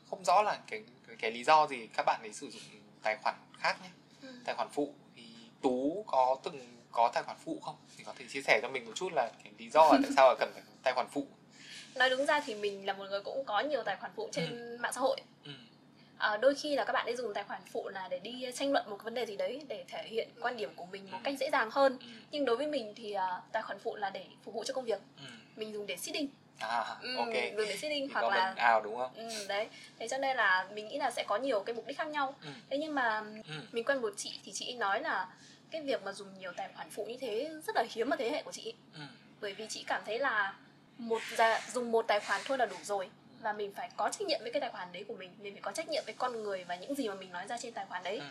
không rõ là cái cái, cái lý do gì các bạn ấy sử dụng tài khoản khác nhé. Ừ. tài khoản phụ thì tú có từng có tài khoản phụ không? Thì có thể chia sẻ cho mình một chút là cái lý do là tại sao là cần phải tài khoản phụ. Nói đúng ra thì mình là một người cũng có nhiều tài khoản phụ trên mạng xã hội. Ừ. à, đôi khi là các bạn ấy dùng tài khoản phụ là để đi tranh luận một cái vấn đề gì đấy để thể hiện quan điểm của mình một cách dễ dàng hơn. Ừ. nhưng đối với mình thì à, tài khoản phụ là để phục vụ cho công việc. Ừ. mình dùng để seeding à ừ, ok dùng để seeding thì hoặc là mình ảo đúng không ừ, đấy thế cho nên là mình nghĩ là sẽ có nhiều cái mục đích khác nhau ừ. thế nhưng mà Ừ. mình quen một chị thì chị nói là cái việc mà dùng nhiều tài khoản phụ như thế rất là hiếm ở thế hệ của chị. Ừ. bởi vì chị cảm thấy là một dùng một tài khoản thôi là đủ rồi và mình phải có trách nhiệm với cái tài khoản đấy của mình mình phải có trách nhiệm với con người và những gì mà mình nói ra trên tài khoản đấy Ừ.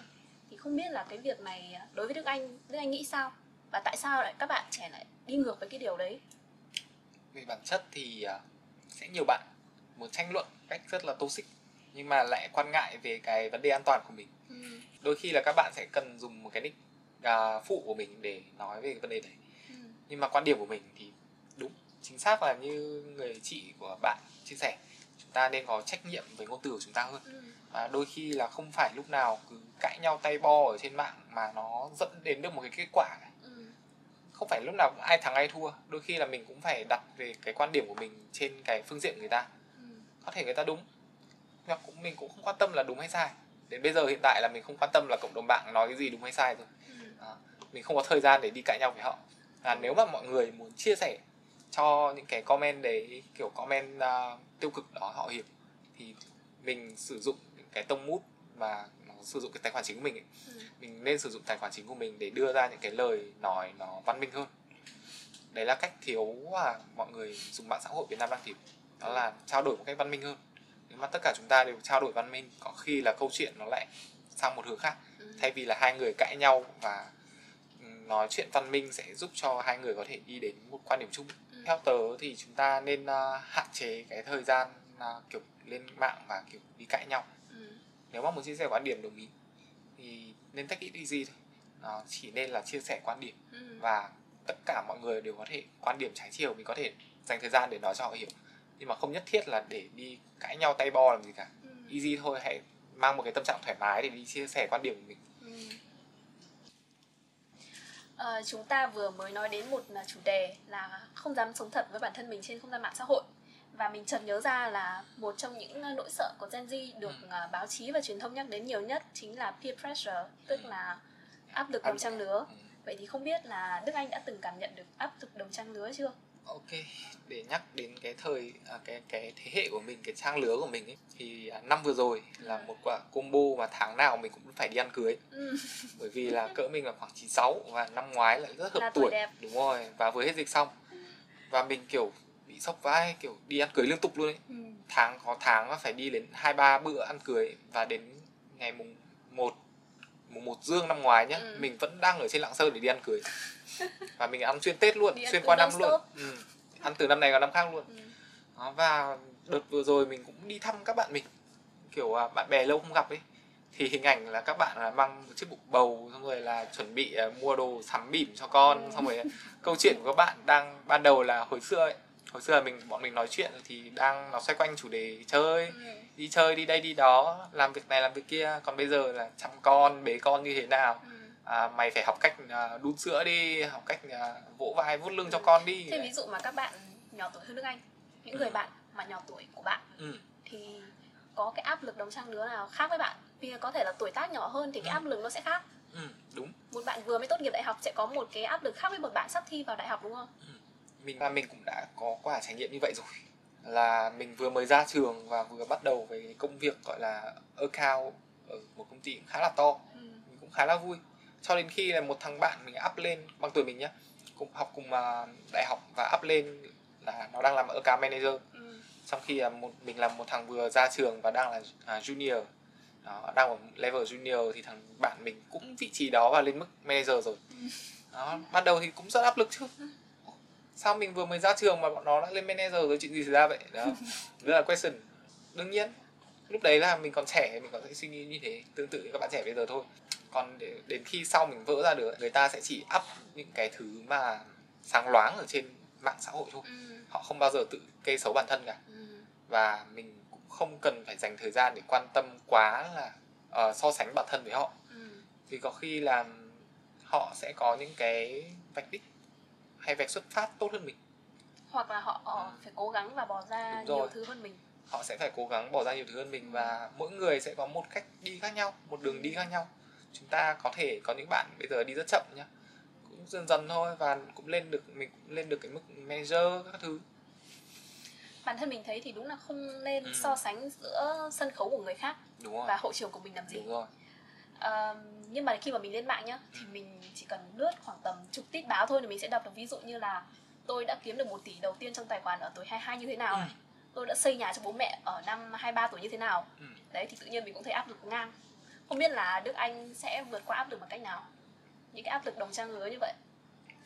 thì không biết là cái việc này đối với Đức Anh Đức Anh nghĩ sao và tại sao lại các bạn trẻ lại đi ngược với cái điều đấy về bản chất thì à, sẽ nhiều bạn muốn tranh luận cách rất là toxic nhưng mà lại quan ngại về cái vấn đề an toàn của mình ừ. đôi khi là các bạn sẽ cần dùng một cái nick à, phụ của mình để nói về cái vấn đề đấy Ừ. nhưng mà quan điểm của mình thì đúng chính xác là như người chị của bạn chia sẻ chúng ta nên có trách nhiệm với ngôn từ của chúng ta hơn Ừ. và đôi khi là không phải lúc nào cứ cãi nhau tay bo ở trên mạng mà nó dẫn đến được một cái kết quả cả. Không phải lúc nào ai thắng ai thua đôi khi là mình cũng phải đặt về cái quan điểm của mình trên cái phương diện người ta. Ừ. có thể người ta đúng nhưng mà cũng mình cũng không quan tâm là đúng hay sai. Đến bây giờ hiện tại là mình không quan tâm là cộng đồng mạng nói cái gì đúng hay sai rồi Ừ. à, mình không có thời gian để đi cãi nhau với họ. Và nếu mà mọi người muốn chia sẻ cho những cái comment đấy kiểu comment à, tiêu cực đó họ hiểu thì mình sử dụng những cái tông mút mà sử dụng cái tài khoản chính của mình ấy, Ừ. mình nên sử dụng tài khoản chính của mình để đưa ra những cái lời nói nó văn minh hơn đấy là cách thiếu mà mọi người dùng mạng xã hội Việt Nam đang thiếu đó là trao đổi một cách văn minh hơn nếu mà tất cả chúng ta đều trao đổi văn minh có khi là câu chuyện nó lại sang một hướng khác Ừ. thay vì là hai người cãi nhau và ừ, nói chuyện văn minh sẽ giúp cho hai người có thể đi đến một quan điểm chung Ừ. theo tớ thì chúng ta nên uh, hạn chế cái thời gian uh, kiểu lên mạng và kiểu đi cãi nhau. Nếu mà muốn chia sẻ quan điểm đồng ý thì nên take it easy thôi nó chỉ nên là chia sẻ quan điểm Ừ. và tất cả mọi người đều có thể quan điểm trái chiều mình có thể dành thời gian để nói cho họ hiểu nhưng mà không nhất thiết là để đi cãi nhau tay bo làm gì cả Ừ. easy thôi hãy mang một cái tâm trạng thoải mái để đi chia sẻ quan điểm của mình Ừ. Ờ, chúng ta vừa mới nói đến một à, chủ đề là không dám sống thật với bản thân mình trên không gian mạng xã hội và mình chợt nhớ ra là một trong những à, nỗi sợ của Gen Z được à, báo chí và truyền thông nhắc đến nhiều nhất chính là peer pressure tức là áp lực đồng trang lứa Ừ. vậy thì không biết là Đức Anh đã từng cảm nhận được áp lực đồng trang lứa chưa? ok để nhắc đến cái thời à, cái cái thế hệ của mình cái trang lứa của mình ấy thì à, năm vừa rồi là Ừ. một quả combo mà tháng nào mình cũng phải đi ăn cưới Ừ. bởi vì là cỡ mình là khoảng 96 và năm ngoái lại rất hợp Là tuổi tuổi đẹp. đúng rồi và vừa hết dịch xong và mình kiểu bị sốc vai kiểu đi ăn cưới liên tục luôn ấy Ừ. tháng có tháng phải đi đến hai ba bữa ăn cưới và đến ngày mùng 1 mùng 1 dương năm ngoái nhá Ừ. mình vẫn đang ở trên lạng sơn để đi ăn cưới và mình ăn xuyên tết luôn Đi xuyên qua năm luôn ừ. ăn từ năm này vào năm khác luôn Ừ. đó, và đợt vừa rồi mình cũng đi thăm các bạn mình kiểu à, bạn bè lâu không gặp ấy thì hình ảnh là các bạn là mang một chiếc bụng bầu xong rồi là chuẩn bị à, mua đồ sắm bỉm cho con Ừ. xong rồi câu chuyện của các bạn đang ban đầu là hồi xưa ấy hồi xưa là mình bọn mình nói chuyện thì đang nó xoay quanh chủ đề chơi Ừ. đi chơi đi đây đi đó làm việc này làm việc kia còn bây giờ là chăm con bế con như thế nào Ừ. à, mày phải học cách à, đun sữa đi học cách à, vỗ vai vuốt lưng cho Ừ. con đi Thế ví dụ mà các bạn nhỏ tuổi hơn Đức Anh những người Ừ. bạn mà nhỏ tuổi của bạn ừ. thì có cái áp lực đồng trang lứa nào khác với bạn vì có thể là tuổi tác nhỏ hơn thì cái Ừ. áp lực nó sẽ khác ừ đúng một bạn vừa mới tốt nghiệp đại học sẽ có một cái áp lực khác với một bạn sắp thi vào đại học đúng không mình và mình cũng đã có quả trải nghiệm như vậy rồi. Là mình vừa mới ra trường và vừa bắt đầu cái công việc gọi là account ở một công ty cũng khá là to. Ừ. mình cũng khá là vui. Cho đến khi là một thằng bạn mình up lên bằng tuổi mình nhá cùng học cùng à, đại học và up lên là nó đang làm account manager. Ừ. trong khi là một mình là một thằng vừa ra trường và đang là à, junior đó, đang ở level junior thì thằng bạn mình cũng vị trí đó và lên mức manager rồi. Đó ban đầu thì cũng rất áp lực chứ sao mình vừa mới ra trường mà bọn nó đã lên manager rồi chuyện gì xảy ra vậy? Đó. Rất là question. Đương nhiên lúc đấy là mình còn trẻ mình còn sẽ suy nghĩ như thế tương tự như các bạn trẻ bây giờ thôi. Còn để, đến khi sau mình vỡ ra được người ta sẽ chỉ up những cái thứ mà sáng loáng ở trên mạng xã hội thôi. Ừ. họ không bao giờ tự kê xấu bản thân cả. Ừ. và mình cũng không cần phải dành thời gian để quan tâm quá là ờ, so sánh bản thân với họ. Ừ. vì có khi là họ sẽ có những cái vạch đích hay vạch xuất phát tốt hơn mình? Hoặc là họ họ phải cố gắng và bỏ ra Đúng rồi. nhiều thứ hơn mình. Họ sẽ phải cố gắng bỏ ra nhiều thứ hơn mình và mỗi người sẽ có một cách đi khác nhau một đường đi khác nhau. Chúng ta có thể có những bạn bây giờ đi rất chậm nhá. Cũng dần dần thôi và cũng lên được mình cũng lên được cái mức manager các thứ. Bản thân mình thấy thì đúng là không nên Ừ. so sánh giữa sân khấu của người khác đúng rồi. và hậu trường của mình làm gì. Đúng rồi Ờ, nhưng mà khi mà mình lên mạng nhá thì mình chỉ cần lướt khoảng tầm chục tít báo thôi thì mình sẽ đọc được ví dụ như là tôi đã kiếm được một tỷ đầu tiên trong tài khoản ở tuổi 22 như thế nào Ừ. này tôi đã xây nhà cho bố mẹ ở năm 23 tuổi như thế nào Ừ. đấy thì tự nhiên mình cũng thấy áp lực ngang không biết là Đức Anh sẽ vượt qua áp lực bằng cách nào những cái áp lực đồng trang lứa như vậy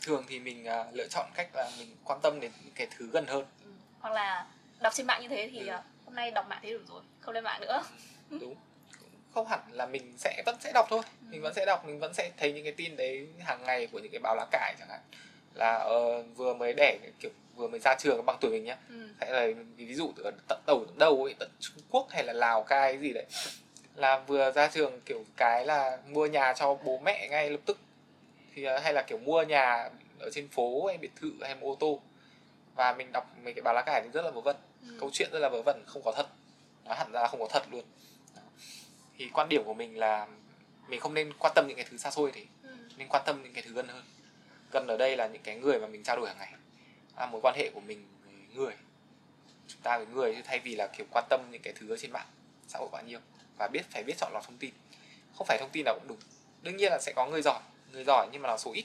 thường thì mình à, lựa chọn cách là mình quan tâm đến những cái thứ gần hơn ừ. hoặc là đọc trên mạng như thế thì Ừ. ờ, hôm nay đọc mạng thế được rồi không lên mạng nữa đúng Cũng không hẳn là mình sẽ vẫn sẽ đọc thôi Ừ. mình vẫn sẽ đọc mình vẫn sẽ thấy những cái tin đấy hàng ngày của những cái báo lá cải chẳng hạn là ờ, vừa mới đẻ kiểu vừa mới ra trường bằng tuổi mình nhá ừ. sẽ là ví dụ từ tận đầu tận đâu ấy tận Trung Quốc hay là Lào Cai cái gì đấy là vừa ra trường kiểu cái là mua nhà cho bố mẹ ngay lập tức thì ờ, hay là kiểu mua nhà ở trên phố hay biệt thự hay ô tô và mình đọc mấy cái báo lá cải thì rất là vớ vẩn Ừ. câu chuyện rất là vớ vẩn không có thật nói hẳn ra là không có thật luôn. Thì quan điểm của mình là mình không nên quan tâm những cái thứ xa xôi thế Ừ. nên quan tâm những cái thứ gần hơn. Gần ở đây là những cái người mà mình trao đổi hàng ngày. Là mối quan hệ của mình với người. Chúng ta với người thay vì là kiểu quan tâm những cái thứ ở trên mạng xã hội bao nhiêu và biết phải biết chọn lọc thông tin. Không phải thông tin nào cũng đúng. Đương nhiên là sẽ có người giỏi người giỏi nhưng mà là số ít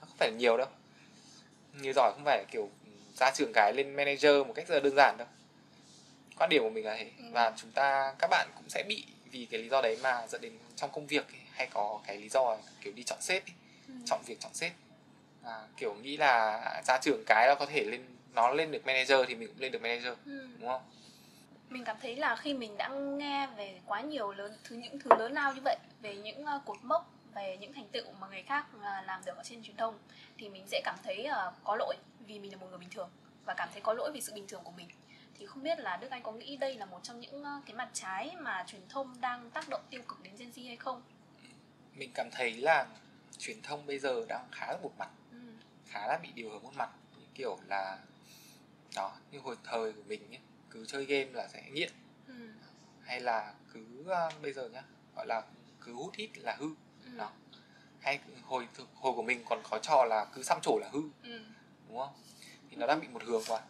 nó không phải là nhiều đâu. Người giỏi không phải là kiểu ra trường cái lên manager một cách rất là đơn giản đâu. Quan điểm của mình là thế Ừ. và chúng ta các bạn cũng sẽ bị vì cái lý do đấy mà dẫn đến trong công việc ấy, hay có cái lý do kiểu đi chọn sếp ấy, Ừ. chọn việc chọn sếp à, kiểu nghĩ là ra trường cái là có thể lên nó lên được manager thì mình cũng lên được manager Ừ. đúng không mình cảm thấy là khi mình đã nghe về quá nhiều lớn thứ những thứ lớn lao như vậy về những ờ, cột mốc về những thành tựu mà người khác ờ, làm được ở trên truyền thông thì mình sẽ cảm thấy ờ, có lỗi vì mình là một người bình thường và cảm thấy có lỗi vì sự bình thường của mình thì không biết là Đức Anh có nghĩ đây là một trong những cái mặt trái mà truyền thông đang tác động tiêu cực đến Gen Z hay không? mình cảm thấy là truyền thông bây giờ đang khá là một mặt Ừ. khá là bị điều hướng một mặt như kiểu là đó như hồi thời của mình nhé cứ chơi game là sẽ nghiện Ừ. hay là cứ uh, bây giờ nhá gọi là cứ hút hít là hư Ừ. Đó. hay hồi hồi của mình còn có trò là cứ xăm trổ là hư Ừ. đúng không thì nó đang bị một hướng quá.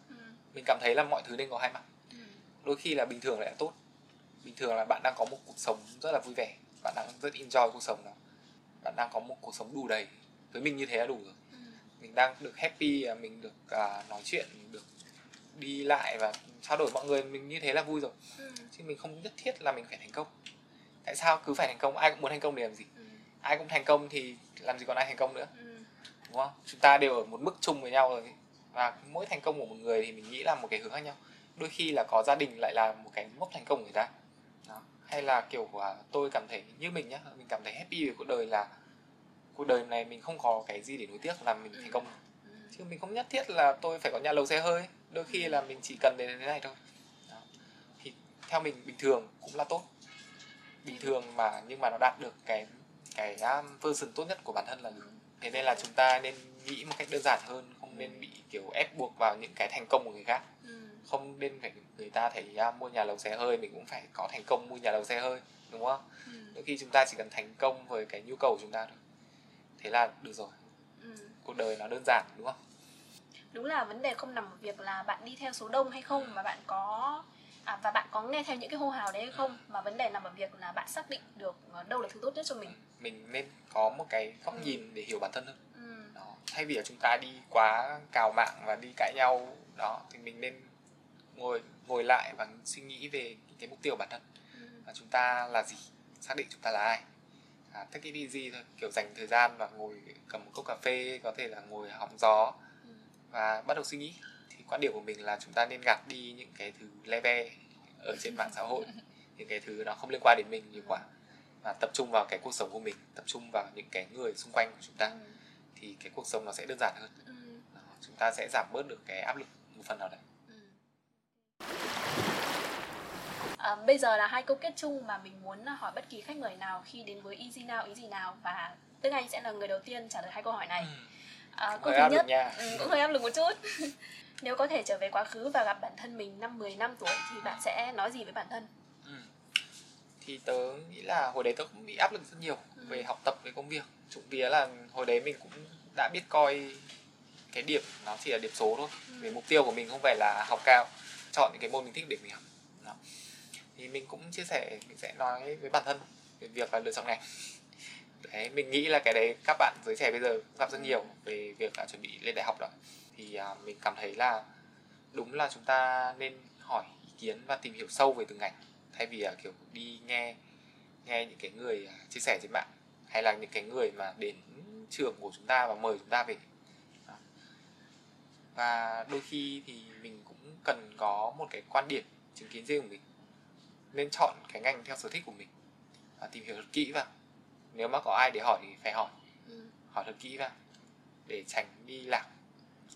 Mình cảm thấy là mọi thứ nên có hai mặt. Ừ. đôi khi là bình thường lại là tốt. Bình thường là bạn đang có một cuộc sống rất là vui vẻ bạn đang rất enjoy cuộc sống đó. Bạn đang có một cuộc sống đủ đầy. Với mình như thế là đủ rồi. Ừ. mình đang được happy à, mình được à, nói chuyện được đi lại và trao đổi mọi người mình như thế là vui rồi. Ừ. chứ mình không nhất thiết là mình phải thành công. Tại sao cứ phải thành công? Ai cũng muốn thành công để làm gì? Ừ. ai cũng thành công thì làm gì còn ai thành công nữa. Ừ. đúng không? Chúng ta đều ở một mức chung với nhau rồi và mỗi thành công của một người thì mình nghĩ là một cái hướng khác nhau. Đôi khi là có gia đình lại là một cái mốc thành công của người ta. Đó. hay là kiểu của tôi cảm thấy như mình nhá, mình cảm thấy happy về cuộc đời là cuộc đời này mình không có cái gì để nối tiếc, là mình thành công. Chứ mình không nhất thiết là tôi phải có nhà lầu xe hơi, đôi khi là mình chỉ cần đến thế này thôi. Đó. thì theo mình, bình thường cũng là tốt. Bình thường mà, nhưng mà nó đạt được cái cái à, version tốt nhất của bản thân là được thế nên là chúng ta nên nghĩ một cách đơn giản hơn nên bị kiểu ép buộc vào những cái thành công của người khác Ừ. không nên phải người ta thấy à, mua nhà lầu xe hơi mình cũng phải có thành công mua nhà lầu xe hơi đúng không Ừ. đôi khi chúng ta chỉ cần thành công với cái nhu cầu của chúng ta thôi thế là được rồi Ừ. cuộc đời nó đơn giản đúng không đúng là vấn đề không nằm ở việc là bạn đi theo số đông hay không mà bạn có à, và bạn có nghe theo những cái hô hào đấy hay không mà vấn đề nằm ở việc là bạn xác định được ờ, đâu là thứ tốt nhất cho mình mình nên có một cái góc Ừ. nhìn để hiểu bản thân hơn. Thay vì là chúng ta đi quá cào mạng và đi cãi nhau đó thì mình nên ngồi ngồi lại và suy nghĩ về cái mục tiêu bản thân Ừ. và chúng ta là gì xác định chúng ta là ai à, take it easy thôi kiểu dành thời gian và ngồi cầm một cốc cà phê có thể là ngồi hóng gió Ừ. và bắt đầu suy nghĩ thì quan điểm của mình là chúng ta nên gạt đi những cái thứ le ve ở trên mạng xã hội những cái thứ nó không liên quan đến mình nhiều quá và tập trung vào cái cuộc sống của mình tập trung vào những cái người xung quanh của chúng ta Ừ. thì cái cuộc sống nó sẽ đơn giản hơn Ừ. Đó. chúng ta sẽ giảm bớt được cái áp lực một phần nào đấy Ừ. À, bây giờ là hai câu kết chung mà mình muốn hỏi bất kỳ khách mời nào khi đến với Easy Now, Easy Nào và Đức Anh sẽ là người đầu tiên trả lời hai câu hỏi này. À, câu thứ nhất, ừ, cũng hơi áp lực một chút. Nếu có thể trở về quá khứ và gặp bản thân mình năm 10 năm tuổi thì bạn sẽ nói gì với bản thân? Ừ. thì tớ nghĩ là hồi đấy tớ cũng bị áp lực rất nhiều Ừ. về học tập về công việc trụng vía là hồi đấy mình cũng đã biết coi cái điểm nó chỉ là điểm số thôi Ừ. về mục tiêu của mình không phải là học cao chọn những cái môn mình thích để mình học Đó. thì mình cũng chia sẻ mình sẽ nói với bản thân về việc là lựa chọn ngành đấy mình nghĩ là cái đấy các bạn giới trẻ bây giờ gặp rất Ừ. nhiều về việc là chuẩn bị lên đại học đó thì à, mình cảm thấy là đúng là chúng ta nên hỏi ý kiến và tìm hiểu sâu về từng ngành thay vì là kiểu đi nghe nghe những cái người à, chia sẻ trên mạng hay là những cái người mà đến trường của chúng ta và mời chúng ta về? Và đôi khi thì mình cũng cần có một cái quan điểm chứng kiến riêng của mình nên chọn cái ngành theo sở thích của mình và tìm hiểu thật kỹ vào. Nếu mà có ai để hỏi thì phải hỏi. Ừ. hỏi thật kỹ vào để tránh đi lạc.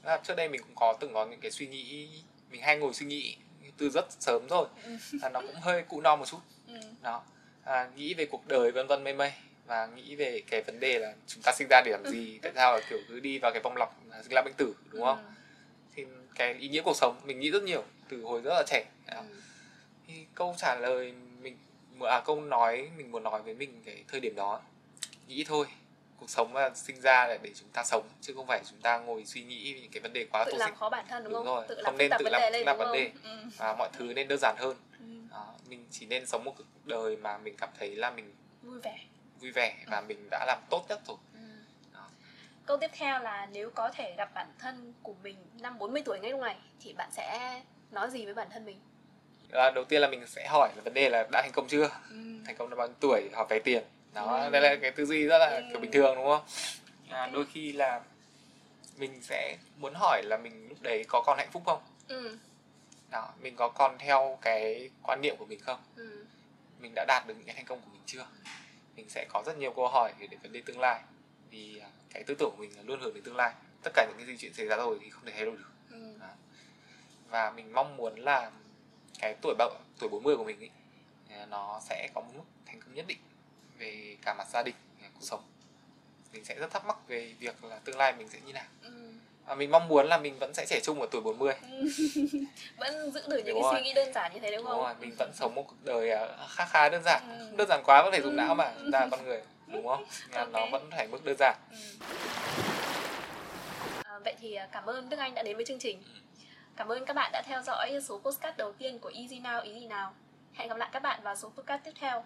À, trước đây mình cũng có từng có những cái suy nghĩ mình hay ngồi suy nghĩ từ rất sớm rồi Ừ. à, nó cũng hơi cụ non một chút. Ừ. đó à, nghĩ về cuộc đời vân vân mây mây và nghĩ về cái vấn đề là chúng ta sinh ra để làm gì tại sao là kiểu cứ đi vào cái vòng lặp là sinh ra bệnh tử đúng không Ừ. thì cái ý nghĩa cuộc sống mình nghĩ rất nhiều từ hồi rất là trẻ. Ừ. thì câu trả lời mình à, câu nói mình muốn nói với mình cái thời điểm đó nghĩ thôi cuộc sống là sinh ra là để chúng ta sống chứ không phải chúng ta ngồi suy nghĩ về những cái vấn đề quá Tự làm khó bản thân đúng, Đúng không? rồi, Tự không làm nên tự vấn làm đề tạp đúng vấn đề. không? Ừ. và mọi thứ nên đơn giản hơn Ừ. đó, mình chỉ nên sống một cuộc đời mà mình cảm thấy là mình Vui vẻ. Vui vẻ và mình đã làm tốt nhất rồi Ừ. Câu tiếp theo là nếu có thể gặp bản thân của mình năm 40 tuổi ngay lúc này thì bạn sẽ nói gì với bản thân mình? à, đầu tiên là mình sẽ hỏi là vấn đề là đã thành công chưa Ừ. thành công là bao nhiêu tuổi hỏi về tiền đó Ừ. đây là cái tư duy rất là Ừ. kiểu bình thường đúng không à, Ok. đôi khi là mình sẽ muốn hỏi là mình lúc đấy có còn hạnh phúc không Ừ. đó mình có còn theo cái quan niệm của mình không Ừ. mình đã đạt được những cái thành công của mình chưa mình sẽ có rất nhiều câu hỏi về vấn đề tương lai. Vì à, cái tư tưởng của mình là luôn hướng đến tương lai. Tất cả những cái gì chuyện xảy ra rồi thì không thể thay đổi được. Ừ. và mình mong muốn là cái tuổi bậc tuổi 40 của mình ý, à, nó sẽ có một mức thành công nhất định về cả mặt gia đình và cuộc sống. Mình sẽ rất thắc mắc về việc là tương lai mình sẽ như nào. Ừ. và mình mong muốn là mình vẫn sẽ trẻ trung ở tuổi 40 Vẫn giữ được những Đúng cái rồi. suy nghĩ đơn giản như thế đúng đúng không? rồi mình vẫn sống một cuộc đời à, khá khá đơn giản Ừ. không đơn giản quá có thể dùng Ừ. não mà chúng ta là con người đúng không Nên là Ok. nó vẫn phải mức đơn giản Ừ. À, vậy thì à, cảm ơn Đức Anh đã đến với chương trình. Ừ. Cảm ơn các bạn đã theo dõi số podcast đầu tiên của Easy Now Easy Nào. Hẹn gặp lại các bạn vào số podcast tiếp theo.